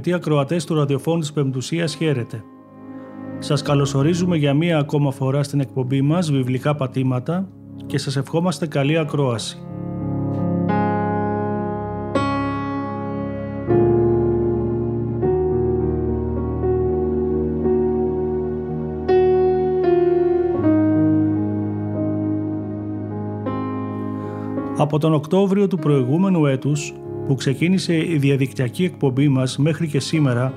Αγαπητοί ακροατές του ραδιοφώνου της Πεμπτουσίας, χαίρετε. Σας καλωσορίζουμε για μία ακόμα φορά στην εκπομπή μας «Βιβλικά πατήματα» και σας ευχόμαστε καλή ακρόαση. Από τον Οκτώβριο του προηγούμενου έτους που ξεκίνησε η διαδικτυακή εκπομπή μας μέχρι και σήμερα,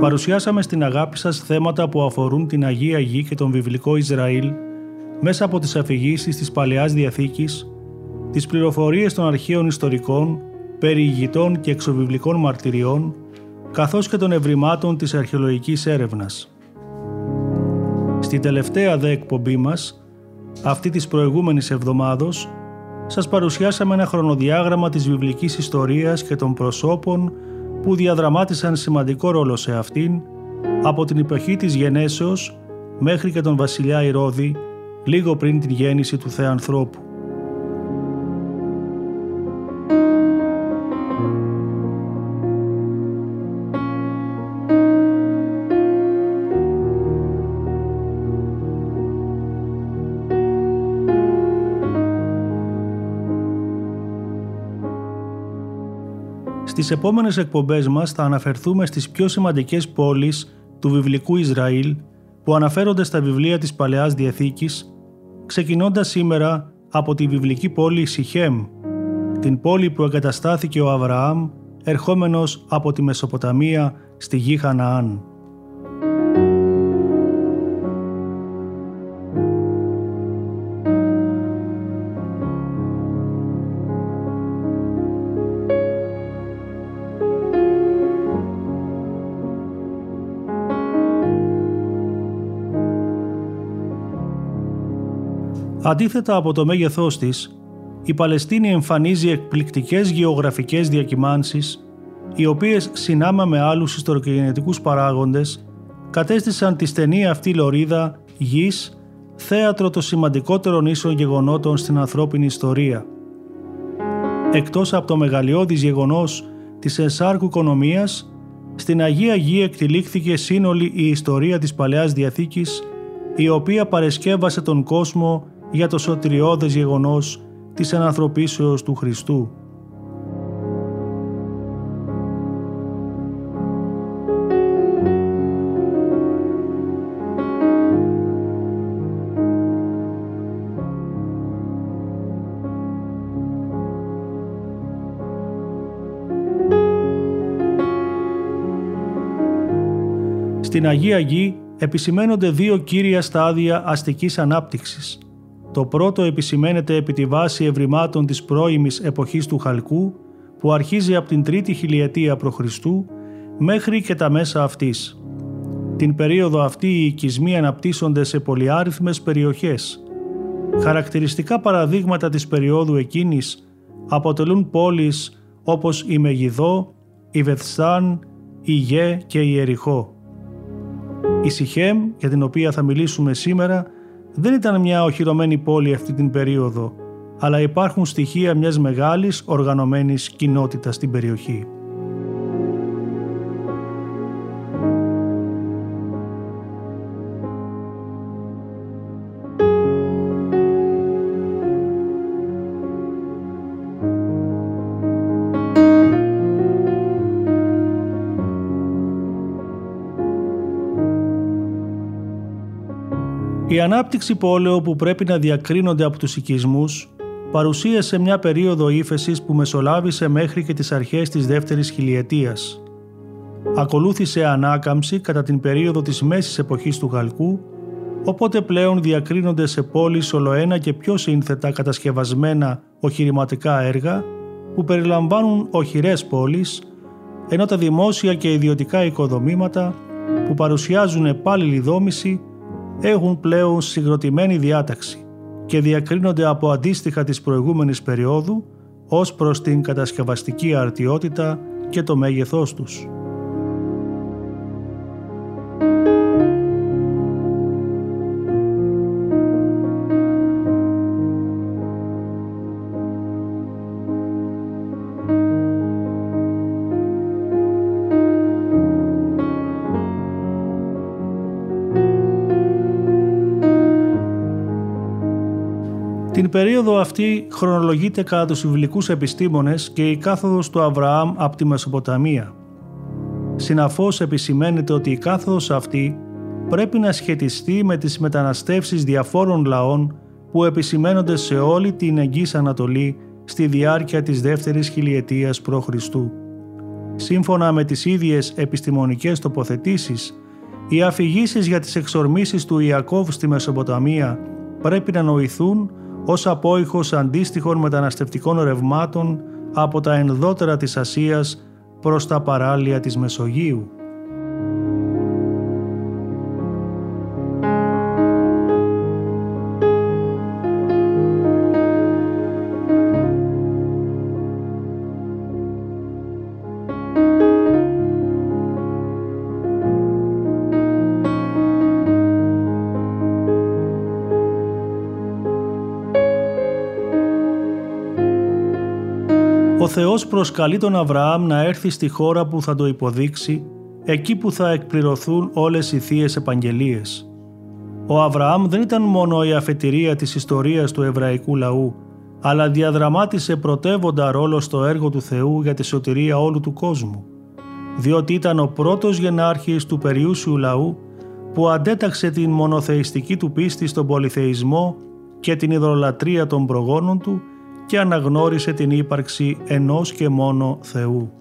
παρουσιάσαμε στην αγάπη σας θέματα που αφορούν την Αγία Γη και τον βιβλικό Ισραήλ μέσα από τις αφηγήσεις της Παλαιάς Διαθήκης, τις πληροφορίες των αρχαίων ιστορικών, περιηγητών και εξωβιβλικών μαρτυριών, καθώς και των ευρημάτων της αρχαιολογικής έρευνας. Στην τελευταία δε εκπομπή μας, αυτή της προηγούμενης εβδομάδος, σας παρουσιάσαμε ένα χρονοδιάγραμμα της βιβλικής ιστορίας και των προσώπων που διαδραμάτισαν σημαντικό ρόλο σε αυτήν από την εποχή της γενέσεως μέχρι και τον βασιλιά Ηρώδη λίγο πριν την γέννηση του Θεανθρώπου. Στις επόμενες εκπομπές μας θα αναφερθούμε στις πιο σημαντικές πόλεις του βιβλικού Ισραήλ που αναφέρονται στα βιβλία της Παλαιάς Διαθήκης, ξεκινώντας σήμερα από τη βιβλική πόλη Σιχέμ, την πόλη που εγκαταστάθηκε ο Αβραάμ ερχόμενος από τη Μεσοποταμία στη γη Χαναάν. Αντίθετα από το μέγεθός της, η Παλαιστίνη εμφανίζει εκπληκτικές γεωγραφικές διακυμάνσεις, οι οποίες συνάμα με άλλους ιστορικογενετικούς παράγοντες, κατέστησαν τη στενή αυτή λωρίδα γης θέατρο των σημαντικότερων ίσων γεγονότων στην ανθρώπινη ιστορία. Εκτός από το μεγαλειώδης γεγονός της εσάρκου οικονομίας, στην Αγία Γη εκτελήχθηκε σύνολη η ιστορία της Παλαιάς Διαθήκης, η οποία παρεσκεύασε τον κόσμο για το σωτηριώδες γεγονός της ανθρωπίσεως του Χριστού. Στην Αγία Γη επισημένονται δύο κύρια στάδια αστικής ανάπτυξης – το πρώτο επισημαίνεται επί τη βάση ευρημάτων της πρώιμης εποχής του Χαλκού που αρχίζει από την τρίτη χιλιετία π.Χ. μέχρι και τα μέσα αυτής. Την περίοδο αυτή οι οικισμοί αναπτύσσονται σε πολυάριθμες περιοχές. Χαρακτηριστικά παραδείγματα της περίοδου εκείνης αποτελούν πόλεις όπως η Μεγιδό, η Βεθστάν, η Γέ και η Εριχώ. Η Σιχέμ, για την οποία θα μιλήσουμε σήμερα, δεν ήταν μια οχυρωμένη πόλη αυτή την περίοδο, αλλά υπάρχουν στοιχεία μιας μεγάλης οργανωμένης κοινότητας στην περιοχή. Η ανάπτυξη πόλεων που πρέπει να διακρίνονται από τους οικισμούς παρουσίασε μια περίοδο ύφεσης που μεσολάβησε μέχρι και τις αρχές της δεύτερης χιλιετίας. Ακολούθησε ανάκαμψη κατά την περίοδο της μέσης εποχής του Γαλκού, οπότε πλέον διακρίνονται σε πόλεις ολοένα και πιο σύνθετα κατασκευασμένα οχυρηματικά έργα που περιλαμβάνουν οχυρές πόλεις, ενώ τα δημόσια και ιδιωτικά οικοδομήματα που παρουσιάζουν επάλληλη δόμηση έχουν πλέον συγκροτημένη διάταξη και διακρίνονται από αντίστοιχα της προηγούμενης περίοδου ως προς την κατασκευαστική αρτιότητα και το μέγεθός τους. Περίοδο αυτή χρονολογείται κατά τους βιβλικούς επιστήμονες και η κάθοδος του Αβραάμ από τη Μεσοποταμία. Συναφώς επισημαίνεται ότι η κάθοδος αυτή πρέπει να σχετιστεί με τις μεταναστεύσεις διαφόρων λαών που επισημένονται σε όλη την Εγγύς Ανατολή στη διάρκεια της δεύτερης χιλιετίας π.Χ. Σύμφωνα με τις ίδιες επιστημονικές τοποθετήσεις, οι αφηγήσεις για τις εξορμήσεις του Ιακώβ στη Μεσοποταμία πρέπει να νοηθούν ως απόϊχος αντίστοιχων μεταναστευτικών ρευμάτων από τα ενδότερα της Ασίας προς τα παράλια της Μεσογείου. Θεός προσκαλεί τον Αβραάμ να έρθει στη χώρα που θα το υποδείξει, εκεί που θα εκπληρωθούν όλες οι θείες επαγγελίες. Ο Αβραάμ δεν ήταν μόνο η αφετηρία της ιστορίας του εβραϊκού λαού, αλλά διαδραμάτισε πρωτεύοντα ρόλο στο έργο του Θεού για τη σωτηρία όλου του κόσμου, διότι ήταν ο πρώτος γενάρχης του περιούσιου λαού που αντέταξε την μονοθεϊστική του πίστη στον πολυθεϊσμό και την ιδρολατρεία των προγόνων του και αναγνώρισε την ύπαρξη ενός και μόνο Θεού.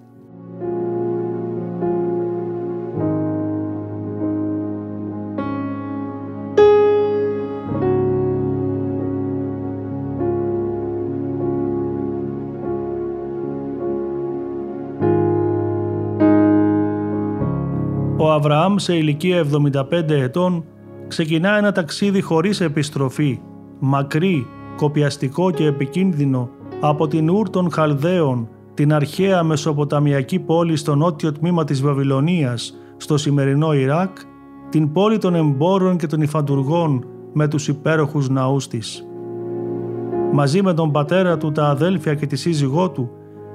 Ο Αβραάμ σε ηλικία 75 ετών ξεκινά ένα ταξίδι χωρίς επιστροφή, μακρύ κοπιαστικό και επικίνδυνο από την Ούρ των Χαλδαίων, την αρχαία μεσοποταμιακή πόλη στο νότιο τμήμα της Βαβυλωνίας, στο σημερινό Ιράκ, την πόλη των εμπόρων και των υφαντουργών με τους υπέροχους ναούς της. Μαζί με τον πατέρα του, τα αδέλφια και τη σύζυγό του,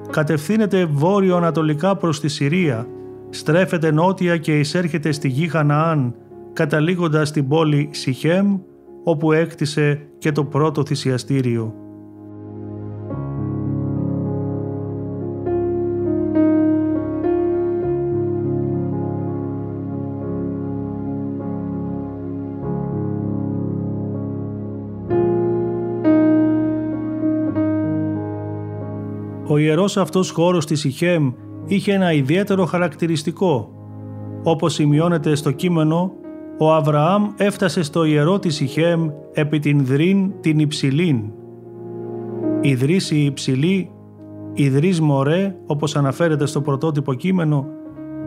κατευθύνεται βόρειο-ανατολικά προς τη Συρία, στρέφεται νότια και εισέρχεται στη γη Χαναάν, καταλήγοντας στην πόλη Σιχέμ, όπου έκτισε και το πρώτο θυσιαστήριο. Ο ιερός αυτός χώρος της Ιχέμ είχε ένα ιδιαίτερο χαρακτηριστικό. Όπως σημειώνεται στο κείμενο, ο Αβραάμ έφτασε στο ιερό της Ιχέμ επί την Δρίν την Υψηλήν. Η Δρύση Υψηλή, η Δρύς Μωρέ, όπως αναφέρεται στο πρωτότυπο κείμενο,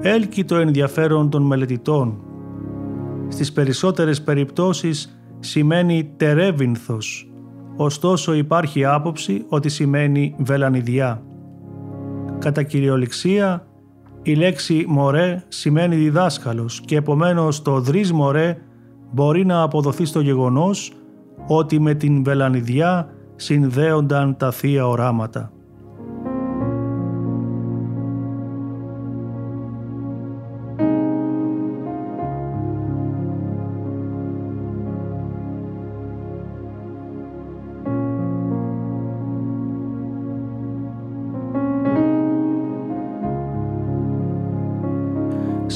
έλκει το ενδιαφέρον των μελετητών. Στις περισσότερες περιπτώσεις σημαίνει τερέβινθος, ωστόσο υπάρχει άποψη ότι σημαίνει βελανιδιά. Κατά κυριολεξία, η λέξη «μωρέ» σημαίνει διδάσκαλος και επομένως το «δρύς μωρέ» μπορεί να αποδοθεί στο γεγονός ότι με την βελανιδιά συνδέονταν τα θεία οράματα.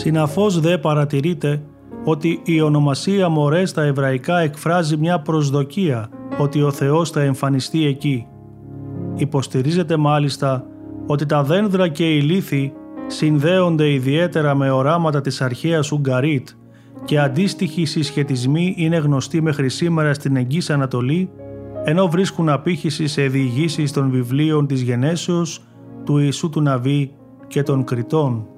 Συναφώς δε παρατηρείται ότι η ονομασία Μωρές στα εβραϊκά εκφράζει μια προσδοκία ότι ο Θεός θα εμφανιστεί εκεί. Υποστηρίζεται μάλιστα ότι τα δένδρα και οι λύθοι συνδέονται ιδιαίτερα με οράματα της αρχαίας Ουγγαρίτ και αντίστοιχοι συσχετισμοί είναι γνωστοί μέχρι σήμερα στην Εγγύς Ανατολή ενώ βρίσκουν απήχηση σε διηγήσεις των βιβλίων της Γενέσεως, του Ιησού του Ναβί και των Κριτών.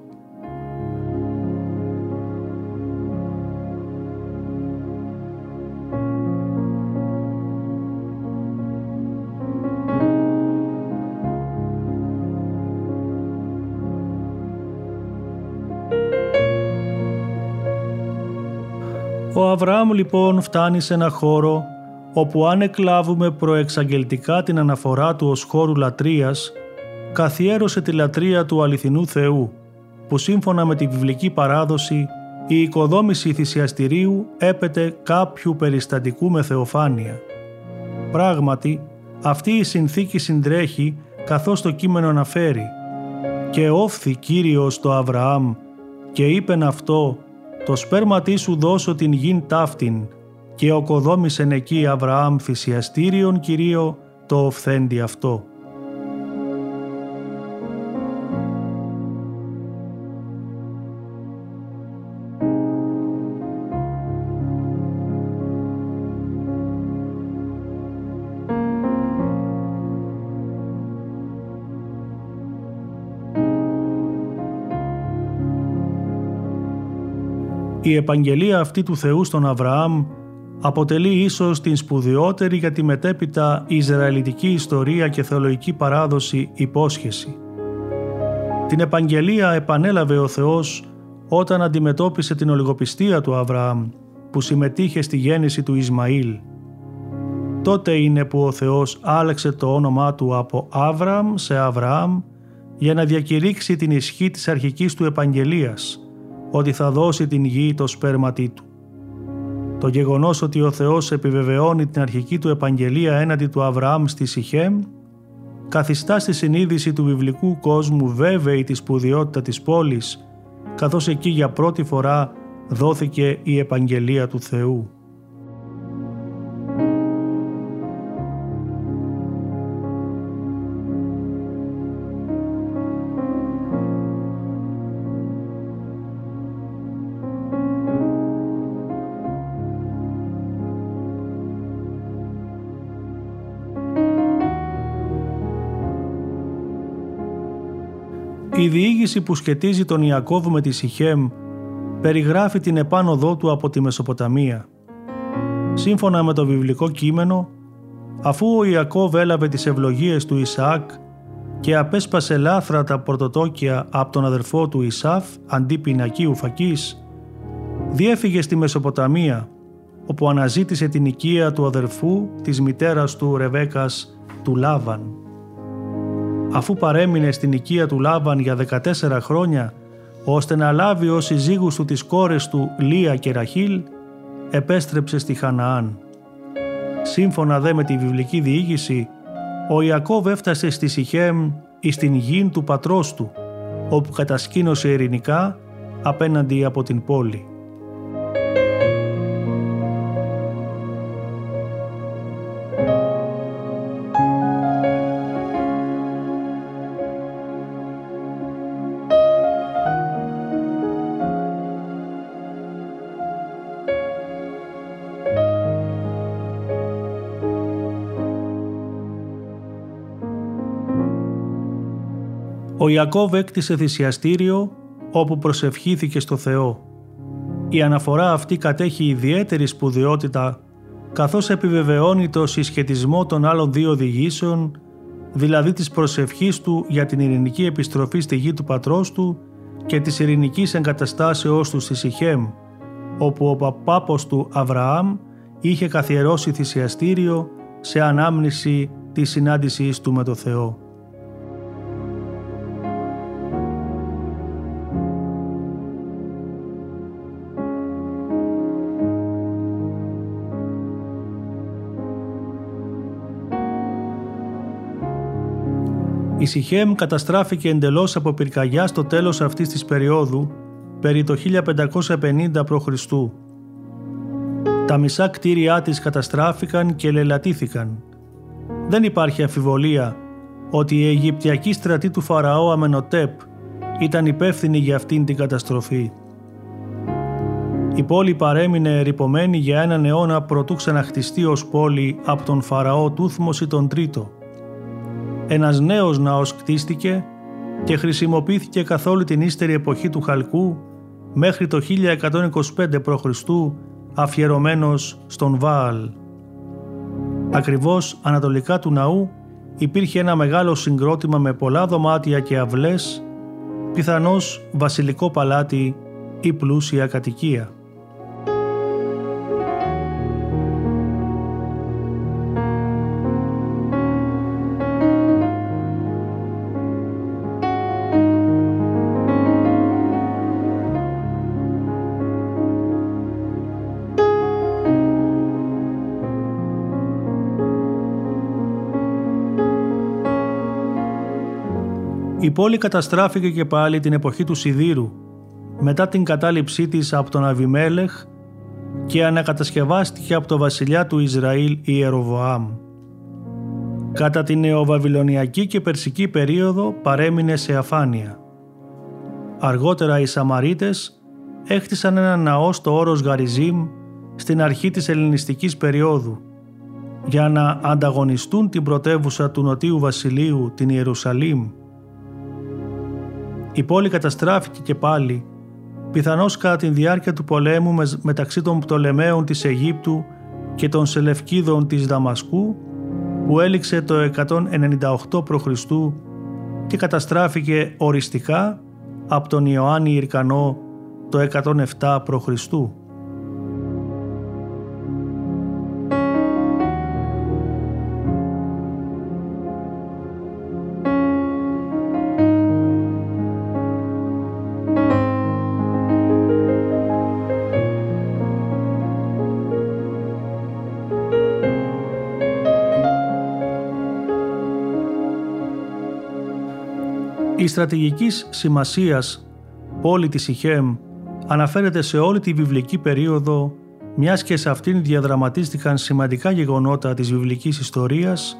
Ο Αβραάμ λοιπόν φτάνει σε ένα χώρο όπου αν εκλάβουμε προεξαγγελτικά την αναφορά του ως χώρου λατρείας, καθιέρωσε τη λατρεία του αληθινού Θεού, που σύμφωνα με τη βιβλική παράδοση η οικοδόμηση θυσιαστηρίου έπεται κάποιου περιστατικού με θεοφάνεια. Πράγματι, αυτή η συνθήκη συντρέχει καθώς το κείμενο αναφέρει «Και όφθη Κύριος το Αβραάμ και είπεν αυτό το σπέρματί σου δώσω την γην ταύτην και οκοδόμησεν εκεί Αβραάμ θυσιαστήριον Κυρίω το οφθέντη αυτό. Η επαγγελία αυτή του Θεού στον Αβραάμ αποτελεί ίσως την σπουδαιότερη για τη μετέπειτα Ισραηλιτική ιστορία και θεολογική παράδοση υπόσχεση. Την επαγγελία επανέλαβε ο Θεός όταν αντιμετώπισε την ολιγοπιστία του Αβραάμ που συμμετείχε στη γέννηση του Ισμαήλ. Τότε είναι που ο Θεός άλλαξε το όνομά του από Άβραμ σε Αβραάμ για να διακηρύξει την ισχύ της αρχικής του επαγγελίας – ότι θα δώσει την γη το σπέρματί του. Το γεγονός ότι ο Θεός επιβεβαιώνει την αρχική του επαγγελία έναντι του Αβραάμ στη Σιχέμ καθιστά στη συνείδηση του βιβλικού κόσμου βέβαιη τη σπουδιότητα της πόλης καθώς εκεί για πρώτη φορά δόθηκε η επαγγελία του Θεού. Η διήγηση που σχετίζει τον Ιακώβ με τη Σιχέμ περιγράφει την επάνωδό του από τη Μεσοποταμία. Σύμφωνα με το βιβλικό κείμενο, αφού ο Ιακώβ έλαβε τις ευλογίες του Ισαάκ και απέσπασε λάθρα τα πρωτοτόκια από τον αδερφό του Ισάφ αντί πινακίου φακής, διέφυγε στη Μεσοποταμία, όπου αναζήτησε την οικία του αδερφού της μητέρας του Ρεβέκας του Λάβαν αφού παρέμεινε στην οικία του Λάβαν για 14 χρόνια, ώστε να λάβει ως συζύγους του τις κόρες του Λία και Ραχήλ, επέστρεψε στη Χαναάν. Σύμφωνα δε με τη βιβλική διήγηση, ο Ιακώβ έφτασε στη Σιχέμ εις την γην του πατρός του, όπου κατασκήνωσε ειρηνικά απέναντι από την πόλη. Ο Ιακώβ έκτισε θυσιαστήριο όπου προσευχήθηκε στο Θεό. Η αναφορά αυτή κατέχει ιδιαίτερη σπουδαιότητα καθώς επιβεβαιώνει το συσχετισμό των άλλων δύο διηγήσεων, δηλαδή της προσευχής του για την ειρηνική επιστροφή στη γη του πατρός του και της ειρηνικής εγκαταστάσεώς του στη Σιχέμ, όπου ο παπάπος του Αβραάμ είχε καθιερώσει θυσιαστήριο σε ανάμνηση της συνάντησής του με το Θεό. Σιχέμ καταστράφηκε εντελώς από πυρκαγιά στο τέλος αυτής της περίοδου περί το 1550 π.Χ. Τα μισά κτίρια της καταστράφηκαν και λελατήθηκαν. Δεν υπάρχει αμφιβολία ότι η Αιγυπτιακή στρατή του Φαραώ Αμενοτέπ ήταν υπεύθυνη για αυτήν την καταστροφή. Η πόλη παρέμεινε ρηπομένη για έναν αιώνα προτού ξαναχτιστεί ως πόλη από τον Φαραώ Τούθμωση τον Τρίτο. Ένας νέος ναός κτίστηκε και χρησιμοποιήθηκε καθ' όλη την ύστερη εποχή του Χαλκού μέχρι το 1125 π.Χ. αφιερωμένος στον Βάαλ. Ακριβώς ανατολικά του ναού υπήρχε ένα μεγάλο συγκρότημα με πολλά δωμάτια και αυλές, πιθανώς βασιλικό παλάτι ή πλούσια κατοικία. Η πόλη καταστράφηκε και πάλι την εποχή του Σιδήρου μετά την κατάληψή της από τον Αβιμέλεχ και ανακατασκευάστηκε από το βασιλιά του Ισραήλ Ιεροβοάμ. Κατά την νεοβαβυλωνιακή και περσική περίοδο παρέμεινε σε αφάνεια. Αργότερα οι Σαμαρίτες έχτισαν ένα ναό στο όρος Γαριζίμ στην αρχή της ελληνιστικής περίοδου για να ανταγωνιστούν την πρωτεύουσα του Νοτίου Βασιλείου, την Ιερουσαλήμ, η πόλη καταστράφηκε και πάλι, πιθανώς κατά τη διάρκεια του πολέμου μεταξύ των Πτολεμαίων της Αιγύπτου και των Σελευκίδων της Δαμασκού που έληξε το 198 π.Χ. και καταστράφηκε οριστικά από τον Ιωάννη Ιρκανό το 107 π.Χ. Η στρατηγικής σημασίας πόλη της Ιχέμ αναφέρεται σε όλη τη βιβλική περίοδο μιας και σε αυτήν διαδραματίστηκαν σημαντικά γεγονότα της βιβλικής ιστορίας,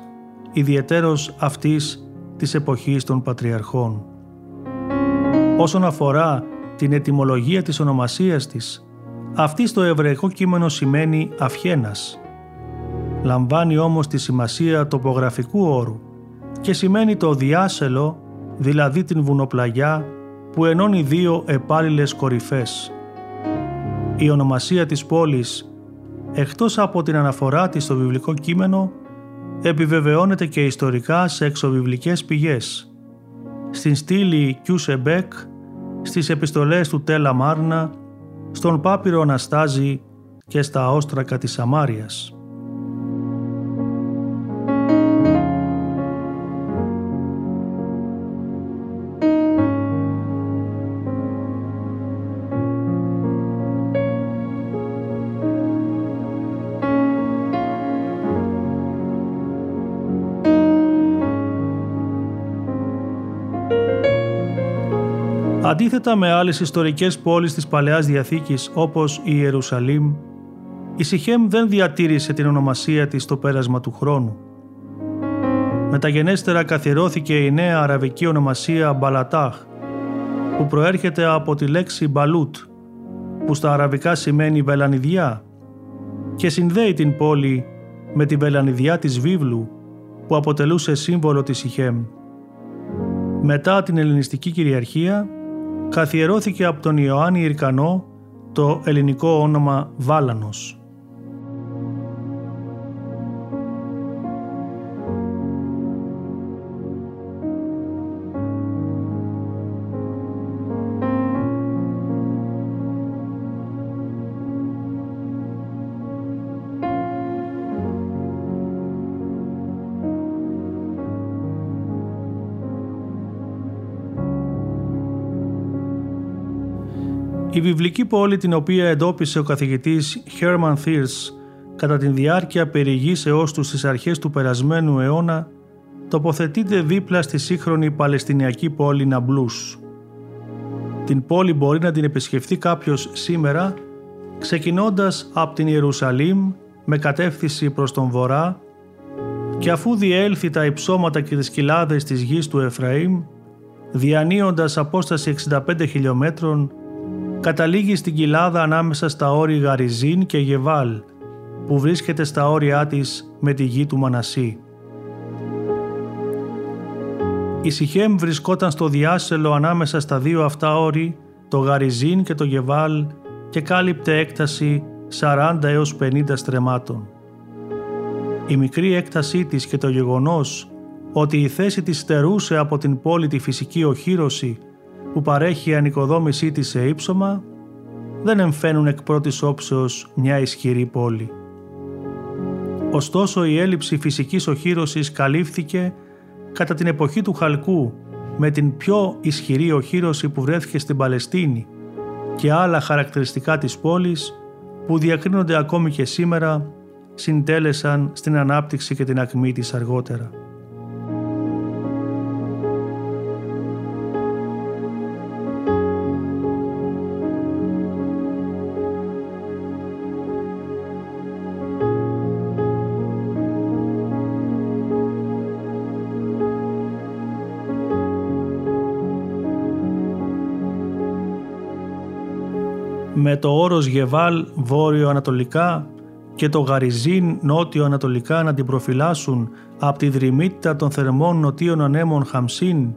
ιδιαιτέρως αυτής της εποχής των Πατριαρχών. Όσον αφορά την ετυμολογία της ονομασίας της, αυτή στο εβραϊκό κείμενο σημαίνει «αυχένας». Λαμβάνει όμως τη σημασία τοπογραφικού όρου και σημαίνει το διάσελο δηλαδή την βουνοπλαγιά που ενώνει δύο επάλληλες κορυφές. Η ονομασία της πόλης, εκτός από την αναφορά της στο βιβλικό κείμενο, επιβεβαιώνεται και ιστορικά σε εξωβιβλικές πηγές. Στην στήλη Κιούσεμπεκ, στις επιστολές του Τέλα Μάρνα, στον Πάπυρο Αναστάζη και στα όστρακα της Σαμάριας. Αντίθετα με άλλες ιστορικές πόλεις της Παλαιάς Διαθήκης όπως η Ιερουσαλήμ, η Σιχέμ δεν διατήρησε την ονομασία της στο πέρασμα του χρόνου. Μεταγενέστερα καθιερώθηκε η νέα αραβική ονομασία Μπαλατάχ, που προέρχεται από τη λέξη Μπαλούτ, που στα αραβικά σημαίνει βελανιδιά και συνδέει την πόλη με τη βελανιδιά της βίβλου που αποτελούσε σύμβολο της Σιχέμ. Μετά την ελληνιστική κυριαρχία, καθιερώθηκε από τον Ιωάννη Ιρκανό το ελληνικό όνομα Βάλανος. Η βιβλική πόλη την οποία εντόπισε ο καθηγητής Herman Thiers κατά τη διάρκεια περιηγήσεώς του στις αρχές του περασμένου αιώνα τοποθετείται δίπλα στη σύγχρονη Παλαιστινιακή πόλη Ναμπλούς. Την πόλη μπορεί να την επισκεφθεί κάποιος σήμερα ξεκινώντας από την Ιερουσαλήμ με κατεύθυνση προς τον βορρά και αφού διέλθει τα υψώματα και τις κοιλάδες της γης του Εφραήμ διανύοντας απόσταση 65 χιλιόμετρων καταλήγει στην κοιλάδα ανάμεσα στα όρη Γαριζίν και Γεβάλ που βρίσκεται στα όρια της με τη γη του Μανασί. Η Σιχέμ βρισκόταν στο διάσελο ανάμεσα στα δύο αυτά όρη, το Γαριζίν και το Γεβάλ και κάλυπτε έκταση 40 έως 50 στρεμάτων. Η μικρή έκτασή της και το γεγονός ότι η θέση της στερούσε από την πόλη τη φυσική οχύρωση που παρέχει η ανοικοδόμησή της σε ύψωμα, δεν εμφαίνουν εκ πρώτης όψεως μια ισχυρή πόλη. Ωστόσο η έλλειψη φυσικής οχύρωσης καλύφθηκε κατά την εποχή του Χαλκού με την πιο ισχυρή οχύρωση που βρέθηκε στην Παλαιστίνη και άλλα χαρακτηριστικά της πόλης που διακρίνονται ακόμη και σήμερα συντέλεσαν στην ανάπτυξη και την ακμή της αργότερα. Με το όρος Γεβάλ βόρειο-ανατολικά και το Γαριζίν νότιο-ανατολικά να την προφυλάσσουν από τη δρυμύτητα των θερμών νοτίων ανέμων Χαμσίν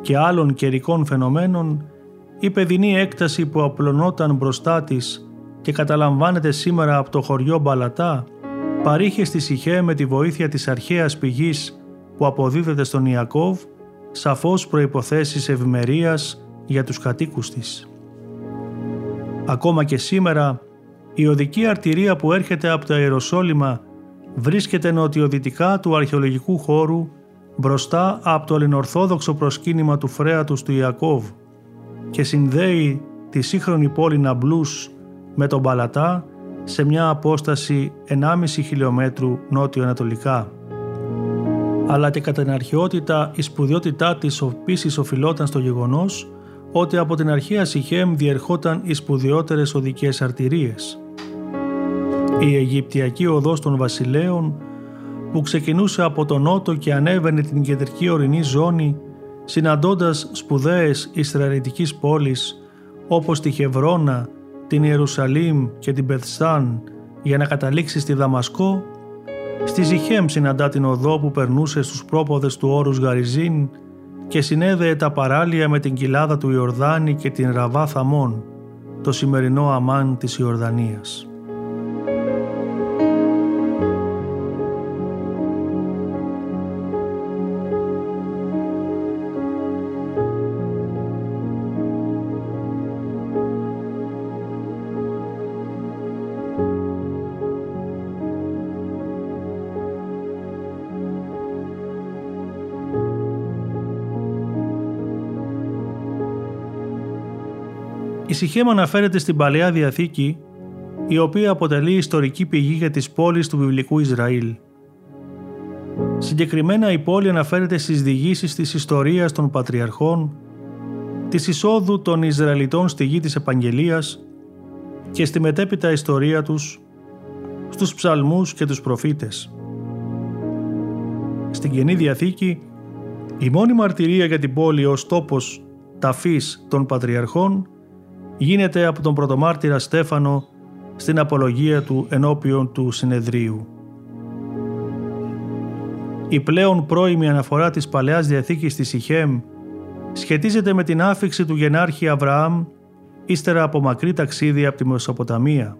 και άλλων καιρικών φαινομένων, η παιδινή έκταση που απλωνόταν μπροστά της και καταλαμβάνεται σήμερα από το χωριό Μπαλατά, παρήχε στη Σιχέ με τη βοήθεια της αρχαίας πηγής που αποδίδεται στον Ιακώβ, σαφώς προϋποθέσεις ευημερίας για τους κατοίκους της. Ακόμα και σήμερα, η οδική αρτηρία που έρχεται από το Ιεροσόλυμα βρίσκεται νοτιοδυτικά του αρχαιολογικού χώρου μπροστά από το ελληνορθόδοξο προσκύνημα του φρέατος του Ιακώβ και συνδέει τη σύγχρονη πόλη Ναμπλούς με τον Παλατά σε μια απόσταση 1,5 χιλιόμετρου νότιο-ανατολικά. Αλλά και κατά την αρχαιότητα η σπουδιότητά της επίσης οφειλόταν στο γεγονός ότι από την αρχαία Σιχέμ διερχόταν οι σπουδαιότερες οδικές αρτηρίες. Η Αιγυπτιακή οδός των βασιλέων που ξεκινούσε από τον νότο και ανέβαινε την κεντρική ορεινή ζώνη συναντώντας σπουδαίες Ισραηλιτικής πόλεις όπως τη Χευρώνα, την Ιερουσαλήμ και την Πεθσάν για να καταλήξει στη Δαμασκό, στη Ζιχέμ συναντά την οδό που περνούσε στους πρόποδες του όρους Γαριζίν και συνέδεε τα παράλια με την κοιλάδα του Ιορδάνη και την Ραβά Θαμών, το σημερινό αμάν της Ιορδανίας. Σιχέμ αναφέρεται στην Παλαιά Διαθήκη, η οποία αποτελεί ιστορική πηγή για τις πόλεις του βιβλικού Ισραήλ. Συγκεκριμένα η πόλη αναφέρεται στις διηγήσεις της ιστορίας των Πατριαρχών, της εισόδου των Ισραηλιτών στη γη της Επαγγελίας και στη μετέπειτα ιστορία τους στους ψαλμούς και τους προφήτες. Στην Καινή Διαθήκη, η μόνη μαρτυρία για την πόλη ως τόπος ταφής των Πατριαρχών γίνεται από τον πρωτομάρτυρα Στέφανο στην απολογία του ενώπιον του συνεδρίου. Η πλέον πρώιμη αναφορά της Παλαιάς Διαθήκης της Ιχέμ σχετίζεται με την άφηξη του γενάρχη Αβραάμ ύστερα από μακρύ ταξίδι από τη Μεσοποταμία.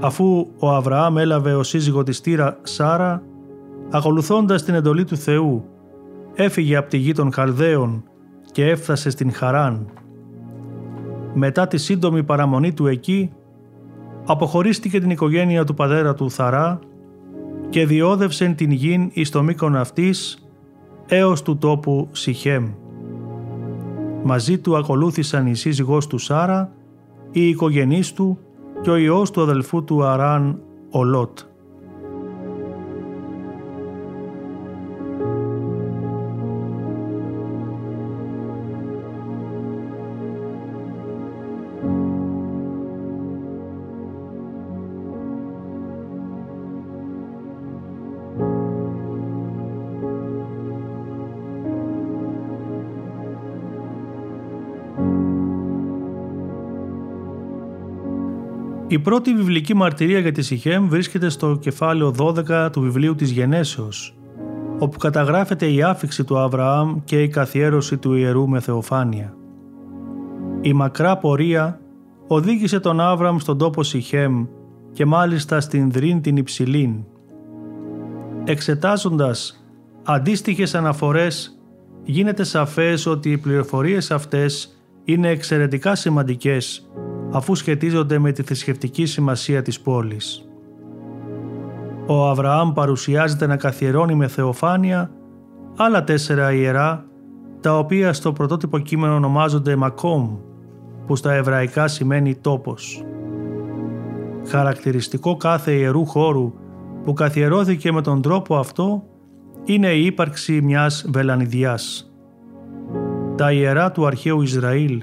Αφού ο Αβραάμ έλαβε ο σύζυγο της Τύρα Σάρα, ακολουθώντας την εντολή του Θεού, έφυγε από τη γη των Χαλδαίων και έφτασε στην Χαράν μετά τη σύντομη παραμονή του εκεί, αποχωρίστηκε την οικογένεια του πατέρα του Θαρά και διόδευσε την γην εις το μήκον αυτής έως του τόπου Σιχέμ. Μαζί του ακολούθησαν η σύζυγός του Σάρα, οι οικογενείς του και ο ιός του αδελφού του Αράν, ο Λότ. Η πρώτη βιβλική μαρτυρία για τη Σιχέμ βρίσκεται στο κεφάλαιο 12 του βιβλίου της Γενέσεως, όπου καταγράφεται η άφηξη του Αβραάμ και η καθιέρωση του Ιερού με Θεοφάνεια. Η μακρά πορεία οδήγησε τον Άβραμ στον τόπο Σιχέμ και μάλιστα στην Δρίν την Υψηλήν. Εξετάζοντας αντίστοιχες αναφορές γίνεται σαφές ότι οι πληροφορίες αυτές είναι εξαιρετικά σημαντικές αφού σχετίζονται με τη θρησκευτική σημασία της πόλης. Ο Αβραάμ παρουσιάζεται να καθιερώνει με θεοφάνεια άλλα τέσσερα ιερά τα οποία στο πρωτότυπο κείμενο ονομάζονται Μακόμ που στα εβραϊκά σημαίνει τόπος. Χαρακτηριστικό κάθε ιερού χώρου που καθιερώθηκε με τον τρόπο αυτό είναι η ύπαρξη μιας βελανιδιάς. Τα ιερά του αρχαίου Ισραήλ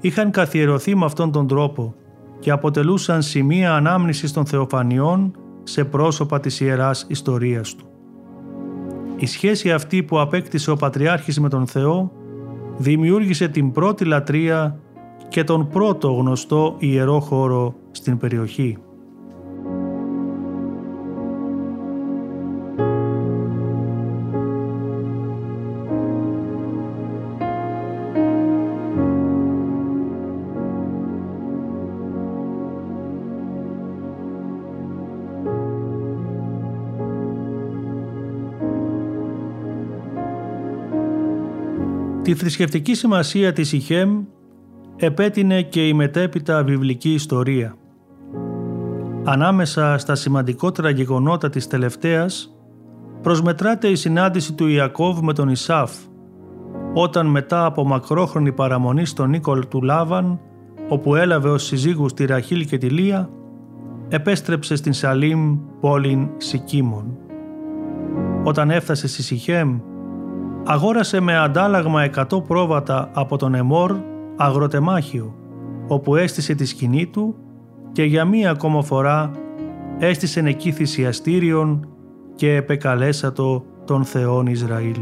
είχαν καθιερωθεί με αυτόν τον τρόπο και αποτελούσαν σημεία ανάμνησης των θεοφανιών σε πρόσωπα της ιεράς ιστορίας του. Η σχέση αυτή που απέκτησε ο Πατριάρχης με τον Θεό δημιούργησε την πρώτη λατρεία και τον πρώτο γνωστό ιερό χώρο στην περιοχή. Θρησκευτική σημασία της Ιχέμ επέτεινε και η μετέπειτα βιβλική ιστορία. Ανάμεσα στα σημαντικότερα γεγονότα της τελευταίας προσμετράται η συνάντηση του Ιακώβ με τον Ισάφ όταν μετά από μακρόχρονη παραμονή στον Νίκολ του Λάβαν όπου έλαβε ως συζύγους τη Ραχήλ και τη Λία επέστρεψε στην Σαλήμ πόλην Σικίμων. Όταν έφτασε στη Σιχέμ αγόρασε με αντάλλαγμα 100 πρόβατα από τον Εμόρ αγροτεμάχιο, όπου έστησε τη σκηνή του και για μία ακόμα φορά έστησε εκεί θυσιαστήριον και επεκαλέσατο τον Θεόν Ισραήλ.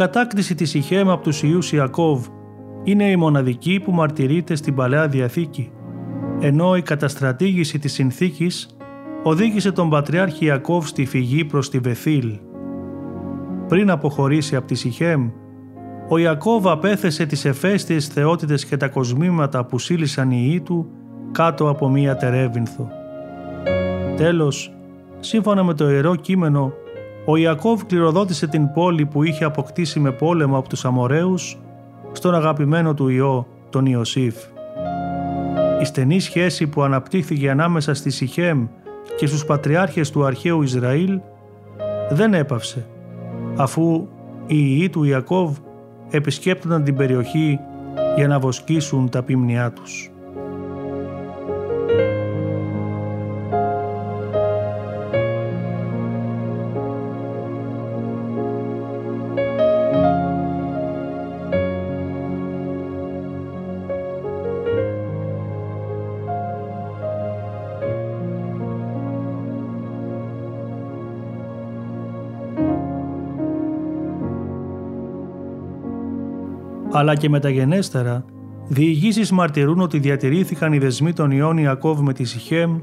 Κατάκτηση της Ιχέμ από τους Ιούς Ιακώβ είναι η μοναδική που μαρτυρείται στην Παλαιά Διαθήκη, ενώ η καταστρατήγηση της συνθήκης οδήγησε τον Πατριάρχη Ιακώβ στη φυγή προς τη Βεθήλ. Πριν αποχωρήσει από τη Σιχέμ, ο Ιακώβ απέθεσε τις εφαίστειες θεότητες και τα κοσμήματα που σύλλησαν οι ιοί του κάτω από μία τερέβινθο. Τέλος, σύμφωνα με το Ιερό Κείμενο, ο Ιακώβ κληροδότησε την πόλη που είχε αποκτήσει με πόλεμο από τους Αμοραίους στον αγαπημένο του Υιό, τον Ιωσήφ. Η στενή σχέση που αναπτύχθηκε ανάμεσα στη Σιχέμ και στους πατριάρχες του αρχαίου Ισραήλ δεν έπαυσε, αφού οι Ιοί του Ιακώβ επισκέπτονταν την περιοχή για να βοσκήσουν τα πίμνιά τους. Αλλά και μεταγενέστερα, διηγήσεις μαρτυρούν ότι διατηρήθηκαν οι δεσμοί των Ιών Ιακώβ με τη Σιχέμ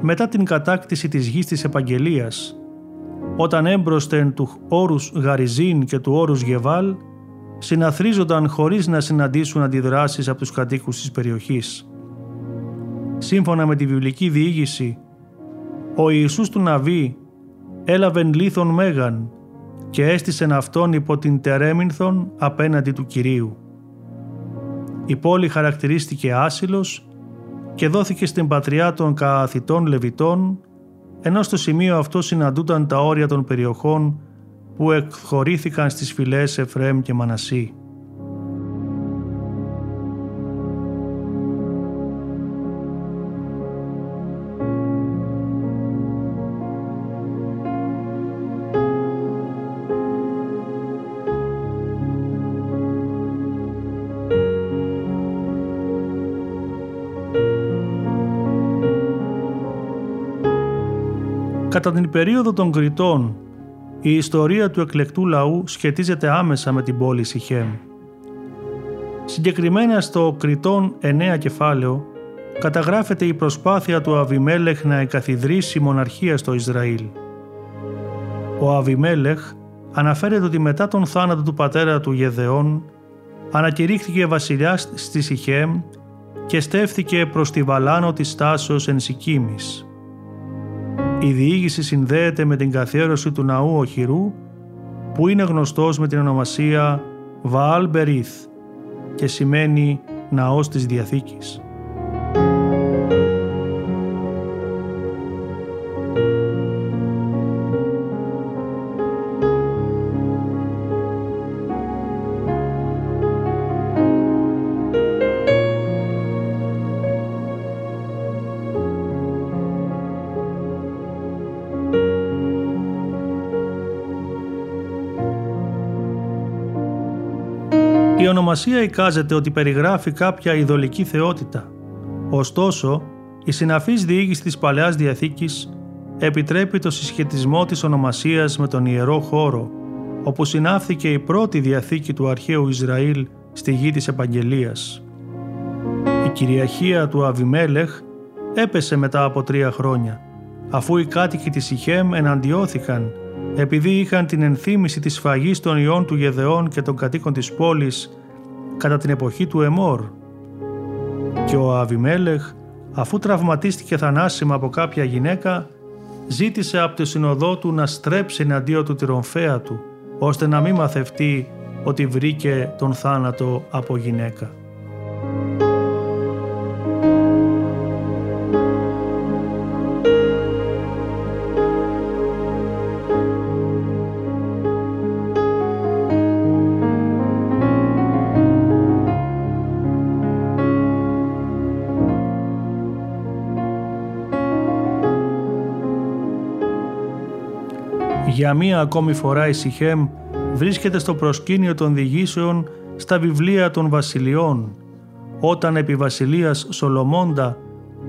μετά την κατάκτηση της γης της Επαγγελίας, όταν έμπροσθεν του όρους Γαριζίν και του όρους Γεβάλ συναθρίζονταν χωρίς να συναντήσουν αντιδράσεις από τους κατοίκους της περιοχής. Σύμφωνα με τη βιβλική διήγηση, ο Ιησούς του Ναβί έλαβεν λίθον μέγαν και έστησεν αυτόν υπό την τερέμινθον απέναντι του Κυρίου. Η πόλη χαρακτηρίστηκε άσυλος και δόθηκε στην πατριά των κααθητών Λεβιτών, ενώ στο σημείο αυτό συναντούταν τα όρια των περιοχών που εκχωρήθηκαν στις φυλές Εφραίμ και Μανασί. Κατά την περίοδο των Κρητών, η ιστορία του εκλεκτού λαού σχετίζεται άμεσα με την πόλη Σιχέμ. Συγκεκριμένα στο Κρητών 9 κεφάλαιο καταγράφεται η προσπάθεια του Αβιμέλεχ να εγκαθιδρύσει μοναρχία στο Ισραήλ. Ο Αβιμέλεχ αναφέρεται ότι μετά τον θάνατο του πατέρα του Γεδεών ανακηρύχθηκε βασιλιάς στη Σιχέμ και στέφθηκε προς τη βαλάνο της στάσεως εν Σικίμης. Η διήγηση συνδέεται με την καθιέρωση του ναού Οχυρού που είναι γνωστός με την ονομασία Βαάλ Μπερίθ και σημαίνει ναός της Διαθήκης. Η ονομασία εικάζεται ότι περιγράφει κάποια ειδωλική θεότητα. Ωστόσο, η συναφής διήγηση της Παλαιάς Διαθήκης επιτρέπει το συσχετισμό της ονομασίας με τον Ιερό Χώρο, όπου συνάφθηκε η πρώτη Διαθήκη του αρχαίου Ισραήλ στη γη της Επαγγελίας. Η κυριαρχία του Αβιμέλεχ έπεσε μετά από τρία χρόνια, αφού οι κάτοικοι της Ιχέμ εναντιώθηκαν επειδή είχαν την ενθύμηση της φαγής των ιών του Γεδεών και των κατοίκων της πόλης κατά την εποχή του Εμόρ. Και ο Αβιμέλεχ, αφού τραυματίστηκε θανάσιμα από κάποια γυναίκα, ζήτησε από το συνοδό του να στρέψει εναντίον του τη ρομφαία του, ώστε να μην μαθευτεί ότι βρήκε τον θάνατο από γυναίκα. Μία ακόμη φορά η Σιχέμ βρίσκεται στο προσκήνιο των διηγήσεων στα βιβλία των βασιλειών, όταν επί βασιλείας Σολομώντα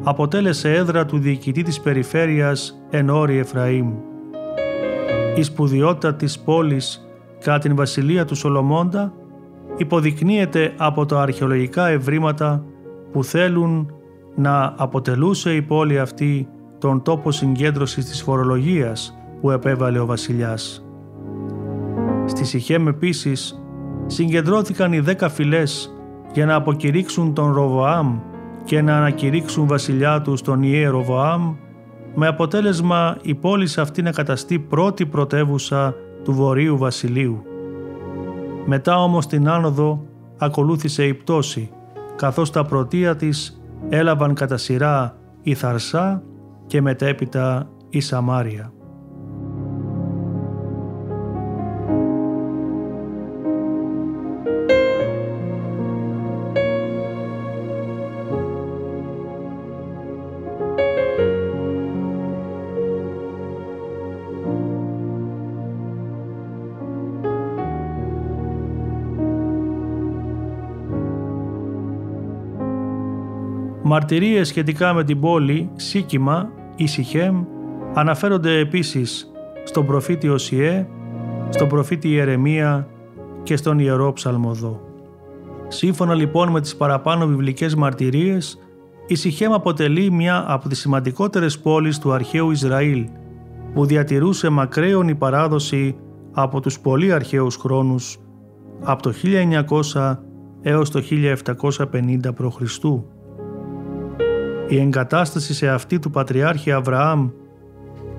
αποτέλεσε έδρα του διοικητή της περιφέρειας Ενόρη Εφραήμ. Η σπουδιότητα της πόλης κατά την βασιλεία του Σολομώντα υποδεικνύεται από τα αρχαιολογικά ευρήματα που θέλουν να αποτελούσε η πόλη αυτή τον τόπο συγκέντρωσης της φορολογίας που επέβαλε ο βασιλιάς. Στη Σιχέμ επίσης συγκεντρώθηκαν οι δέκα φυλές για να αποκηρύξουν τον Ροβοάμ και να ανακηρύξουν βασιλιά του τον Ιε Ροβοάμ με αποτέλεσμα η πόλη αυτή να καταστεί πρώτη πρωτεύουσα του Βορείου Βασιλείου. Μετά όμως την άνοδο ακολούθησε η πτώση καθώς τα πρωτεία της έλαβαν κατά σειρά η Θαρσά και μετέπειτα η Σαμάρια. Μαρτυρίες σχετικά με την πόλη Σίκιμα ή Σιχέμ αναφέρονται επίσης στον προφήτη Οσιέ, στον προφήτη Ιερεμία και στον Ιερό Ψαλμοδό. Σύμφωνα λοιπόν με τις παραπάνω βιβλικές μαρτυρίες, η Σιχέμ αποτελεί μια από τις σημαντικότερες πόλεις του αρχαίου Ισραήλ που διατηρούσε μακραίων παράδοση από τους πολύ αρχαίους χρόνους από το 1900 έως το 1750 π.Χ η εγκατάσταση σε αυτή του Πατριάρχη Αβραάμ,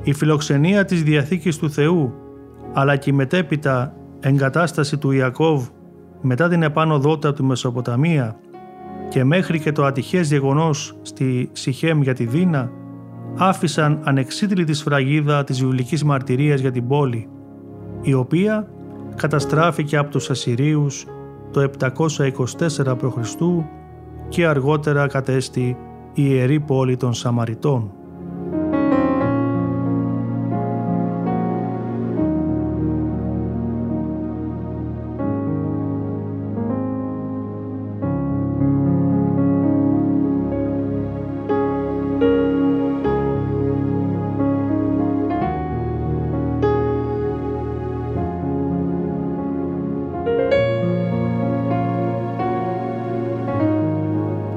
η φιλοξενία της Διαθήκης του Θεού, αλλά και η μετέπειτα εγκατάσταση του Ιακώβ μετά την επάνω του Μεσοποταμία και μέχρι και το ατυχές γεγονός στη Σιχέμ για τη Δίνα, άφησαν ανεξίτηλη σφραγίδα της βιβλικής μαρτυρίας για την πόλη, η οποία καταστράφηκε από τους Ασσυρίους το 724 π.Χ. και αργότερα κατέστη η Ιερή Πόλη των Σαμαριτών.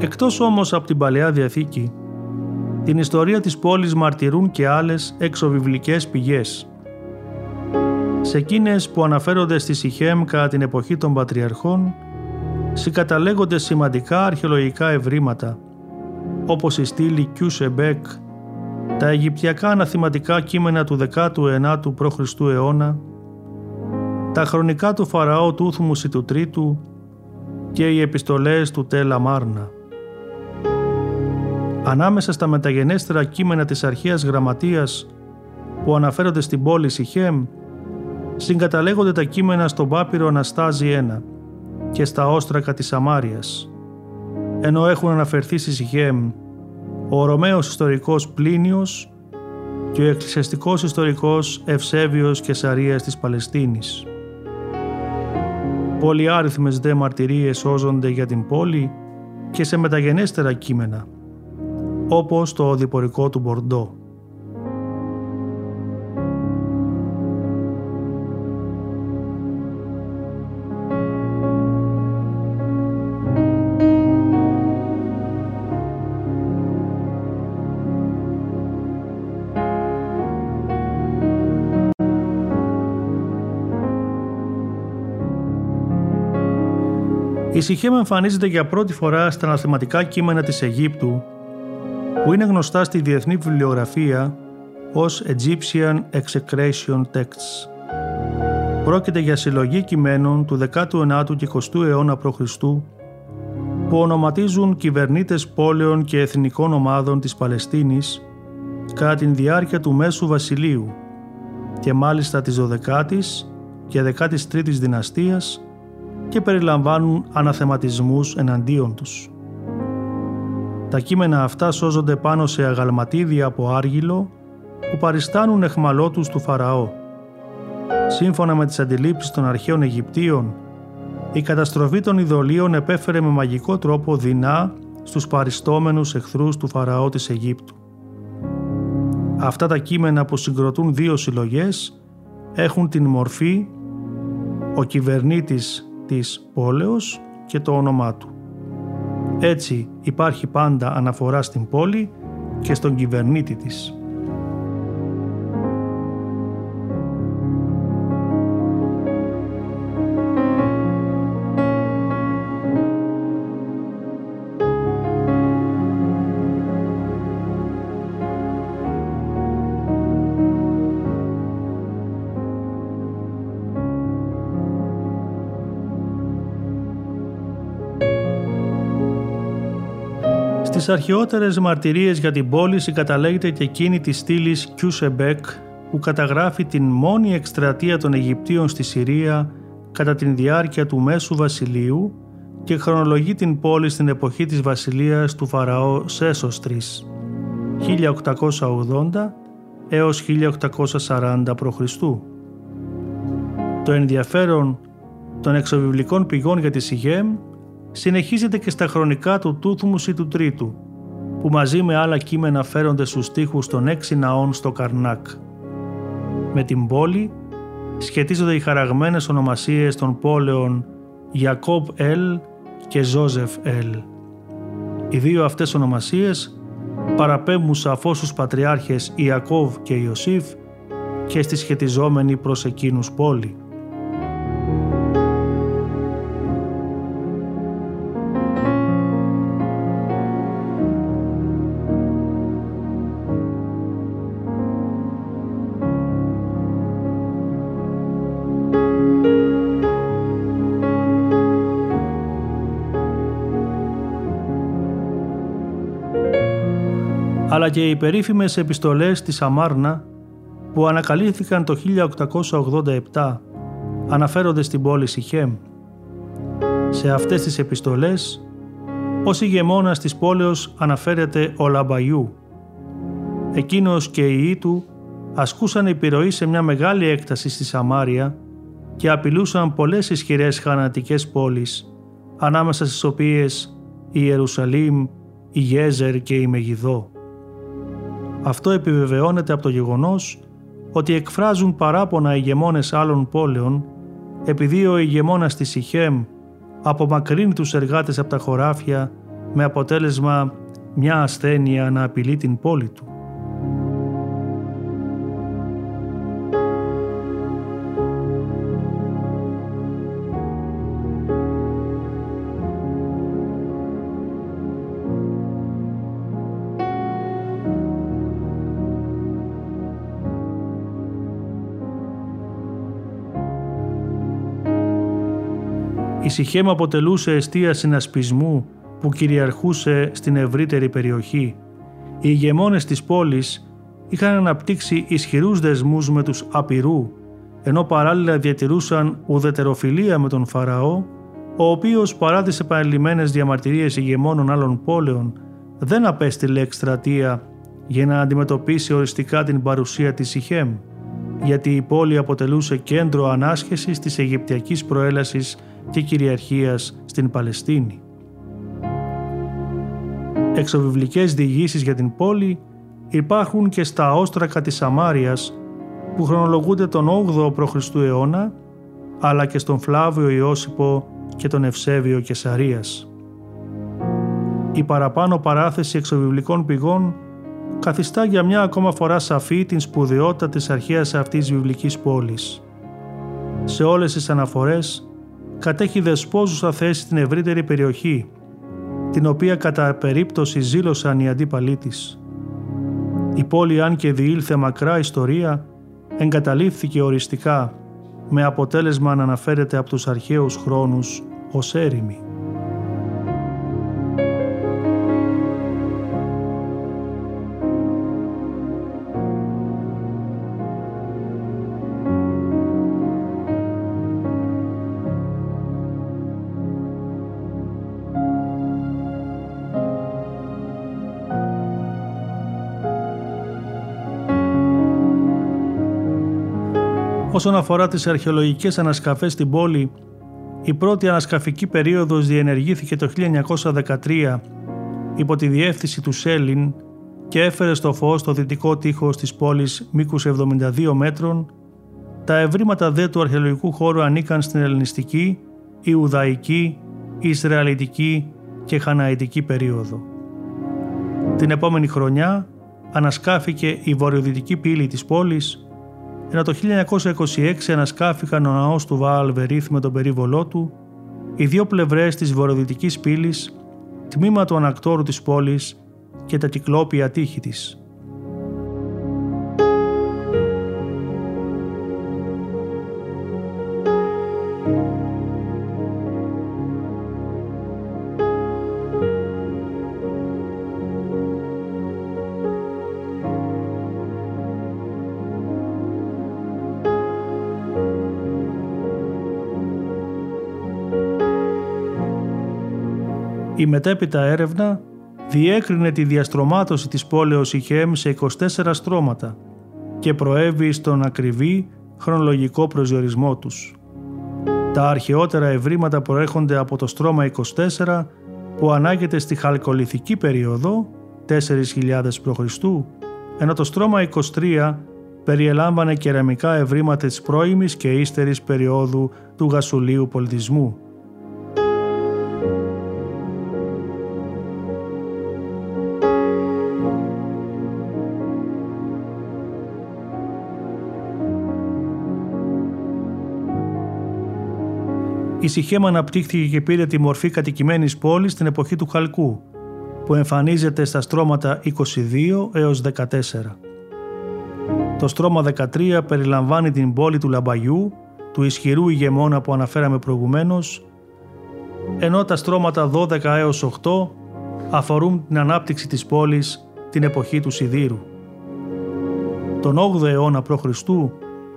Εκτός όμως από την Παλαιά Διαθήκη, την ιστορία της πόλης μαρτυρούν και άλλες εξωβιβλικές πηγές. Σε εκείνες που αναφέρονται στη Σιχέμ κατά την εποχή των Πατριαρχών, συγκαταλέγονται σημαντικά αρχαιολογικά ευρήματα, όπως η στήλη Κιούσεμπεκ, τα Αιγυπτιακά αναθηματικά κείμενα του 19ου π.Χ. αιώνα, τα χρονικά του Φαραώ Τούθμουση του Τρίτου και οι επιστολές του Τέλα Μάρνα. Ανάμεσα στα μεταγενέστερα κείμενα της αρχαίας γραμματείας που αναφέρονται στην πόλη Σιχέμ, συγκαταλέγονται τα κείμενα στον Πάπυρο Αναστάζη 1 και στα όστρακα της Σαμάριας, ενώ έχουν αναφερθεί στη Σιχέμ ο Ρωμαίος ιστορικός Πλίνιος και ο εκκλησιαστικός ιστορικός Ευσέβιος και Σαρίας της Παλαιστίνης. Πολυάριθμες δε μαρτυρίες σώζονται για την πόλη και σε μεταγενέστερα κείμενα, όπως το οδηπορικό του Μπορντό. Η Σιχέμ εμφανίζεται για πρώτη φορά στα αναθεματικά κείμενα της Αιγύπτου που είναι γνωστά στη διεθνή βιβλιογραφία ως Egyptian Execration Texts. Πρόκειται για συλλογή κειμένων του 19ου και 20ου αιώνα π.Χ. που ονοματίζουν κυβερνήτες πόλεων και εθνικών ομάδων της Παλαιστίνης κατά την διάρκεια του Μέσου Βασιλείου και μάλιστα της 12ης και 13ης δυναστείας και περιλαμβάνουν αναθεματισμούς εναντίον τους. Τα κείμενα αυτά σώζονται πάνω σε αγαλματίδια από άργυλο που παριστάνουν εχμαλώτους του Φαραώ. Σύμφωνα με τις αντιλήψεις των αρχαίων Αιγυπτίων, η καταστροφή των ειδωλίων επέφερε με μαγικό τρόπο δεινά στους παριστόμενους εχθρούς του Φαραώ της Αιγύπτου. Αυτά τα κείμενα που συγκροτούν δύο συλλογές έχουν την μορφή «Ο κυβερνήτης της πόλεως και το όνομά του. Έτσι υπάρχει πάντα αναφορά στην πόλη και στον κυβερνήτη της. Στις αρχαιότερες μαρτυρίες για την πόλη συγκαταλέγεται και εκείνη της στήλης Κιούσεμπεκ που καταγράφει την μόνη εκστρατεία των Αιγυπτίων στη Συρία κατά την διάρκεια του Μέσου Βασιλείου και χρονολογεί την πόλη στην εποχή της βασιλείας του Φαραώ Σέσος 3, 1880 έως 1840 π.Χ. Το ενδιαφέρον των εξωβιβλικών πηγών για τη Σιγέμ συνεχίζεται και στα χρονικά του Τούθμους ή του Τρίτου, που μαζί με άλλα κείμενα φέρονται στους στίχους των έξι ναών στο Καρνάκ. Με την πόλη σχετίζονται οι χαραγμένες ονομασίες των πόλεων Ιακώβ Ελ και Ζόζεφ Ελ. Οι δύο αυτές ονομασίες παραπέμπουν σαφώς στους πατριάρχες Ιακώβ και Ιωσήφ και στη σχετιζόμενη προς εκείνους πόλη. Αλλά και οι περίφημες επιστολές της Αμάρνα που ανακαλύφθηκαν το 1887 αναφέρονται στην πόλη Σιχέμ. Σε αυτές τις επιστολές, ως ηγεμόνας της πόλεως αναφέρεται ο Λαμπαϊού. Εκείνος και οι ιοί του ασκούσαν επιρροή σε μια μεγάλη έκταση στη Σαμάρια και απειλούσαν πολλές ισχυρές χανατικές πόλεις, ανάμεσα στις οποίες η Ιερουσαλήμ, η Γέζερ και η Μεγιδό. Αυτό επιβεβαιώνεται από το γεγονός ότι εκφράζουν παράπονα ηγεμόνες άλλων πόλεων επειδή ο ηγεμόνας της Σιχέμ απομακρύνει τους εργάτες από τα χωράφια με αποτέλεσμα μια ασθένεια να απειλεί την πόλη του. Η Σιχέμ αποτελούσε αιστεία συνασπισμού που κυριαρχούσε στην ευρύτερη περιοχή. Οι ηγεμόνες της πόλης είχαν αναπτύξει ισχυρούς δεσμούς με τους Απειρού, ενώ παράλληλα διατηρούσαν ουδετεροφιλία με τον Φαραώ, ο οποίος παρά τις επανελειμμένες διαμαρτυρίες ηγεμόνων άλλων πόλεων δεν απέστειλε εκστρατεία για να αντιμετωπίσει οριστικά την παρουσία της Σιχέμ, γιατί η πόλη αποτελούσε κέντρο ανάσχεσης της Αιγυπτιακής προέλασης και κυριαρχίας στην Παλαιστίνη. Εξοβιβλικές διηγήσεις για την πόλη υπάρχουν και στα όστρακα της Σαμάριας που χρονολογούνται τον 8ο π.Χ. αιώνα αλλά και στον Φλάβιο Ιώσυπο και τον Ευσέβιο Κεσαρίας. Η παραπάνω παράθεση εξοβιβλικών πηγών καθιστά για μια ακόμα φορά σαφή την σπουδαιότητα της αρχαίας αυτής βιβλικής πόλης. Σε όλες τις αναφορές κατέχει δεσπόζουσα θέση στην ευρύτερη περιοχή, την οποία κατά περίπτωση ζήλωσαν οι αντίπαλοι της. Η πόλη αν και διήλθε μακρά ιστορία, εγκαταλείφθηκε οριστικά, με αποτέλεσμα να αναφέρεται από τους αρχαίους χρόνους ως έρημη. Όσον αφορά τις αρχαιολογικές ανασκαφές στην πόλη, η πρώτη ανασκαφική περίοδος διενεργήθηκε το 1913 υπό τη διεύθυνση του Σέλιν και έφερε στο φως το δυτικό τείχος της πόλης μήκους 72 μέτρων. Τα ευρήματα δε του αρχαιολογικού χώρου ανήκαν στην ελληνιστική, Ιουδαϊκή, Ισραηλιτική και Χαναϊτική περίοδο. Την επόμενη χρονιά ανασκάφηκε η βορειοδυτική πύλη της πόλης ενώ το 1926 ανασκάφηκαν ο ναός του Βαάλ Βερίθ με τον περίβολό του, οι δύο πλευρές της βορειοδυτικής πύλης, τμήμα του ανακτόρου της πόλης και τα κυκλόπια τείχη της. Η μετέπειτα έρευνα διέκρινε τη διαστρωμάτωση της πόλεως Ιχέμ σε 24 στρώματα και προέβη στον ακριβή χρονολογικό προσδιορισμό τους. Τα αρχαιότερα ευρήματα προέρχονται από το στρώμα 24 που ανάγεται στη χαλκολιθική περίοδο 4.000 π.Χ. ενώ το στρώμα 23 περιελάμβανε κεραμικά ευρήματα της πρώιμης και ύστερης περίοδου του γασουλίου πολιτισμού. Η Συχέμ αναπτύχθηκε και πήρε τη μορφή κατοικημένης πόλης στην εποχή του Χαλκού, που εμφανίζεται στα στρώματα 22 έως 14. Το στρώμα 13 περιλαμβάνει την πόλη του Λαμπαγιού, του ισχυρού ηγεμόνα που αναφέραμε προηγουμένως, ενώ τα στρώματα 12 έως 8 αφορούν την ανάπτυξη της πόλης την εποχή του Σιδήρου. Τον 8ο αιώνα π.Χ.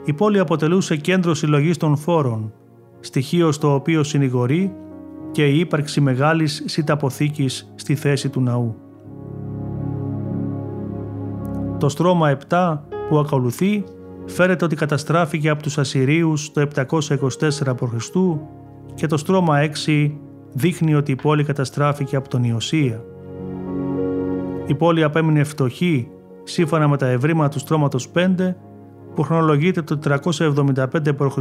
η πόλη αποτελούσε κέντρο συλλογής των φόρων, στοιχείο στο οποίο συνηγορεί και η ύπαρξη μεγάλης σιταποθήκης στη θέση του ναού. Το στρώμα 7 που ακολουθεί φέρεται ότι καταστράφηκε από τους Ασσυρίους το 724 π.Χ. και το στρώμα 6 δείχνει ότι η πόλη καταστράφηκε από τον Ιωσία. Η πόλη απέμεινε φτωχή σύμφωνα με τα ευρήματα του στρώματος 5 που χρονολογείται το 375 π.Χ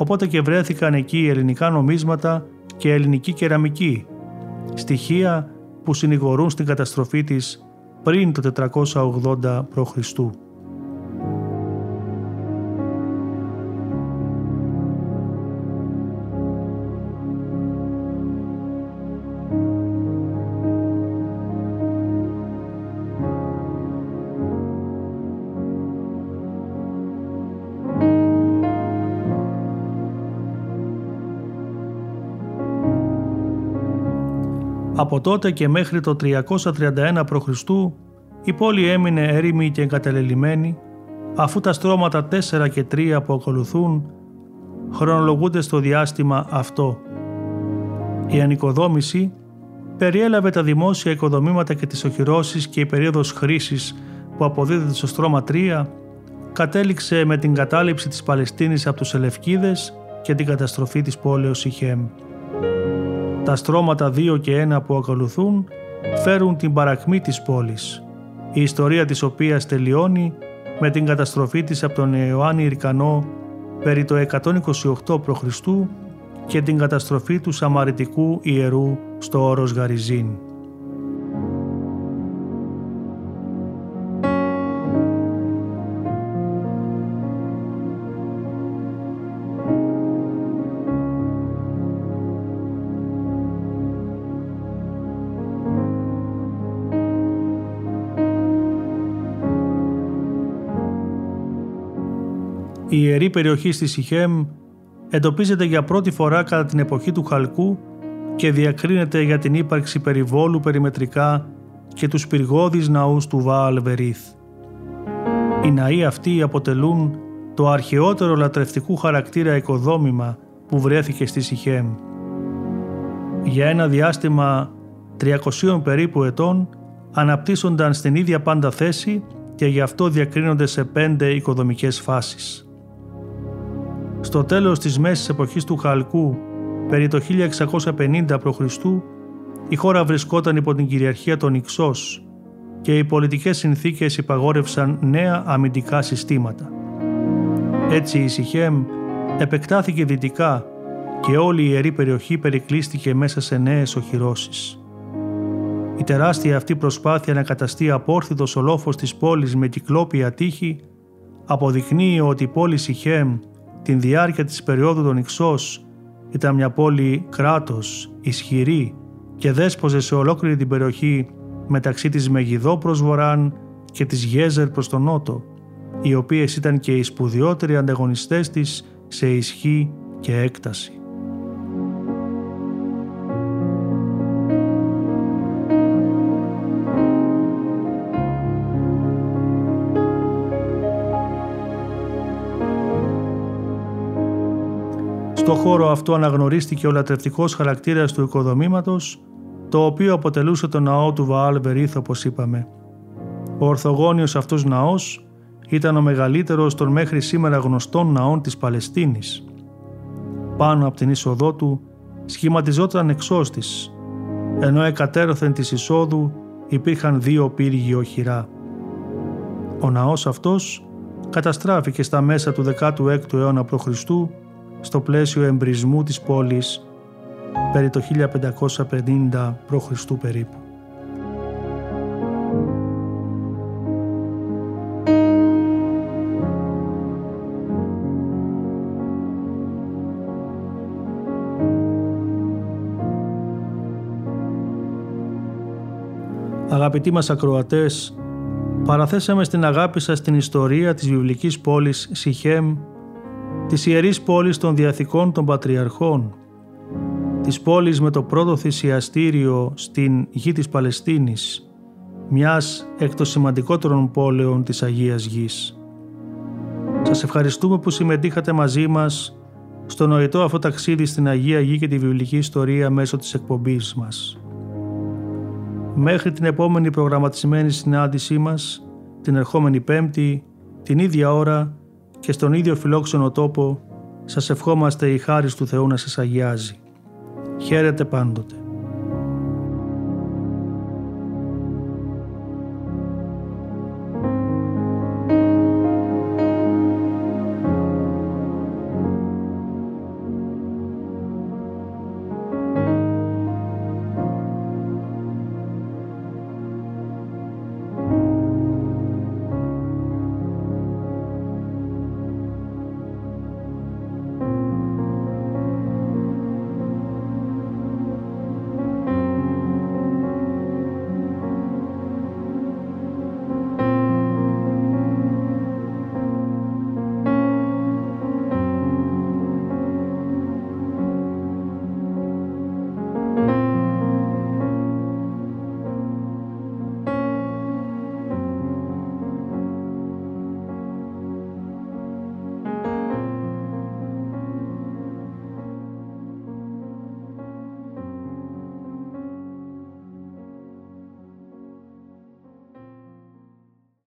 οπότε και βρέθηκαν εκεί ελληνικά νομίσματα και ελληνική κεραμική, στοιχεία που συνηγορούν στην καταστροφή της πριν το 480 π.Χ. Από τότε και μέχρι το 331 π.Χ. η πόλη έμεινε έρημη και εγκαταλελειμμένη αφού τα στρώματα 4 και 3 που ακολουθούν χρονολογούνται στο διάστημα αυτό. Η ανοικοδόμηση περιέλαβε τα δημόσια οικοδομήματα και τις οχυρώσεις και η περίοδος χρήσης που αποδίδεται στο στρώμα 3 κατέληξε με την κατάληψη της Παλαιστίνης από τους Ελευκίδες και την καταστροφή της πόλεως Ιχέμ. Τα στρώματα 2 και 1 που ακολουθούν φέρουν την παρακμή της πόλης, η ιστορία της οποίας τελειώνει με την καταστροφή της από τον Ιωάννη Ιρκανό περί το 128 π.Χ. και την καταστροφή του Σαμαριτικού ιερού στο όρος Γαριζίν. Η ιερή περιοχή στη Σιχέμ εντοπίζεται για πρώτη φορά κατά την εποχή του Χαλκού και διακρίνεται για την ύπαρξη περιβόλου περιμετρικά και τους πυργώδεις ναούς του Βάαλ Βερίθ. Οι ναοί αυτοί αποτελούν το αρχαιότερο λατρευτικού χαρακτήρα οικοδόμημα που βρέθηκε στη Σιχέμ. Για ένα διάστημα 300 περίπου ετών αναπτύσσονταν στην ίδια πάντα θέση και γι' αυτό διακρίνονται σε πέντε οικοδομικές φάσεις. Στο τέλος της μέσης εποχής του Χαλκού, περί το 1650 π.Χ., η χώρα βρισκόταν υπό την κυριαρχία των Ιξός και οι πολιτικές συνθήκες υπαγόρευσαν νέα αμυντικά συστήματα. Έτσι η Σιχέμ επεκτάθηκε δυτικά και όλη η ιερή περιοχή περικλείστηκε μέσα σε νέες οχυρώσεις. Η τεράστια αυτή προσπάθεια να καταστεί απόρθητος ο λόφος της πόλης με κυκλόπια τείχη αποδεικνύει ότι η πόλη Σιχέμ την διάρκεια της περίοδου των Ιξός ήταν μια πόλη κράτος, ισχυρή και δέσποζε σε ολόκληρη την περιοχή μεταξύ της Μεγιδό προς βορράν και της Γέζερ προς τον νότο, οι οποίες ήταν και οι σπουδιότεροι ανταγωνιστές της σε ισχύ και έκταση. Χώρο αυτό αναγνωρίστηκε ο λατρευτικός χαρακτήρας του οικοδομήματος, το οποίο αποτελούσε το ναό του Βαάλ Βερίθ όπως είπαμε. Ο ορθογόνιος αυτός ναός ήταν ο μεγαλύτερος των μέχρι σήμερα γνωστών ναών της Παλαιστίνης. Πάνω από την είσοδό του σχηματιζόταν εξώστης, ενώ εκατέρωθεν της εισόδου υπήρχαν δύο πύργοι οχυρά. Ο ναός αυτός καταστράφηκε στα μέσα του 16ου αιώνα π.Χ στο πλαίσιο εμπρισμού της πόλης περί το 1550 π.Χ. περίπου. Αγαπητοί μας ακροατές, παραθέσαμε στην αγάπη σας την ιστορία της βιβλικής πόλης Σιχέμ της Ιερής Πόλης των Διαθηκών των Πατριαρχών, της πόλης με το πρώτο θυσιαστήριο στην γη της Παλαιστίνης, μιας εκ των σημαντικότερων πόλεων της Αγίας Γης. Σας ευχαριστούμε που συμμετείχατε μαζί μας στο νοητό αυτό ταξίδι στην Αγία Γη και τη βιβλική ιστορία μέσω της εκπομπής μας. Μέχρι την επόμενη προγραμματισμένη συνάντησή μας, την ερχόμενη Πέμπτη, την ίδια ώρα, και στον ίδιο φιλόξενο τόπο σας ευχόμαστε η χάρις του Θεού να σας αγιάζει. Χαίρετε πάντοτε.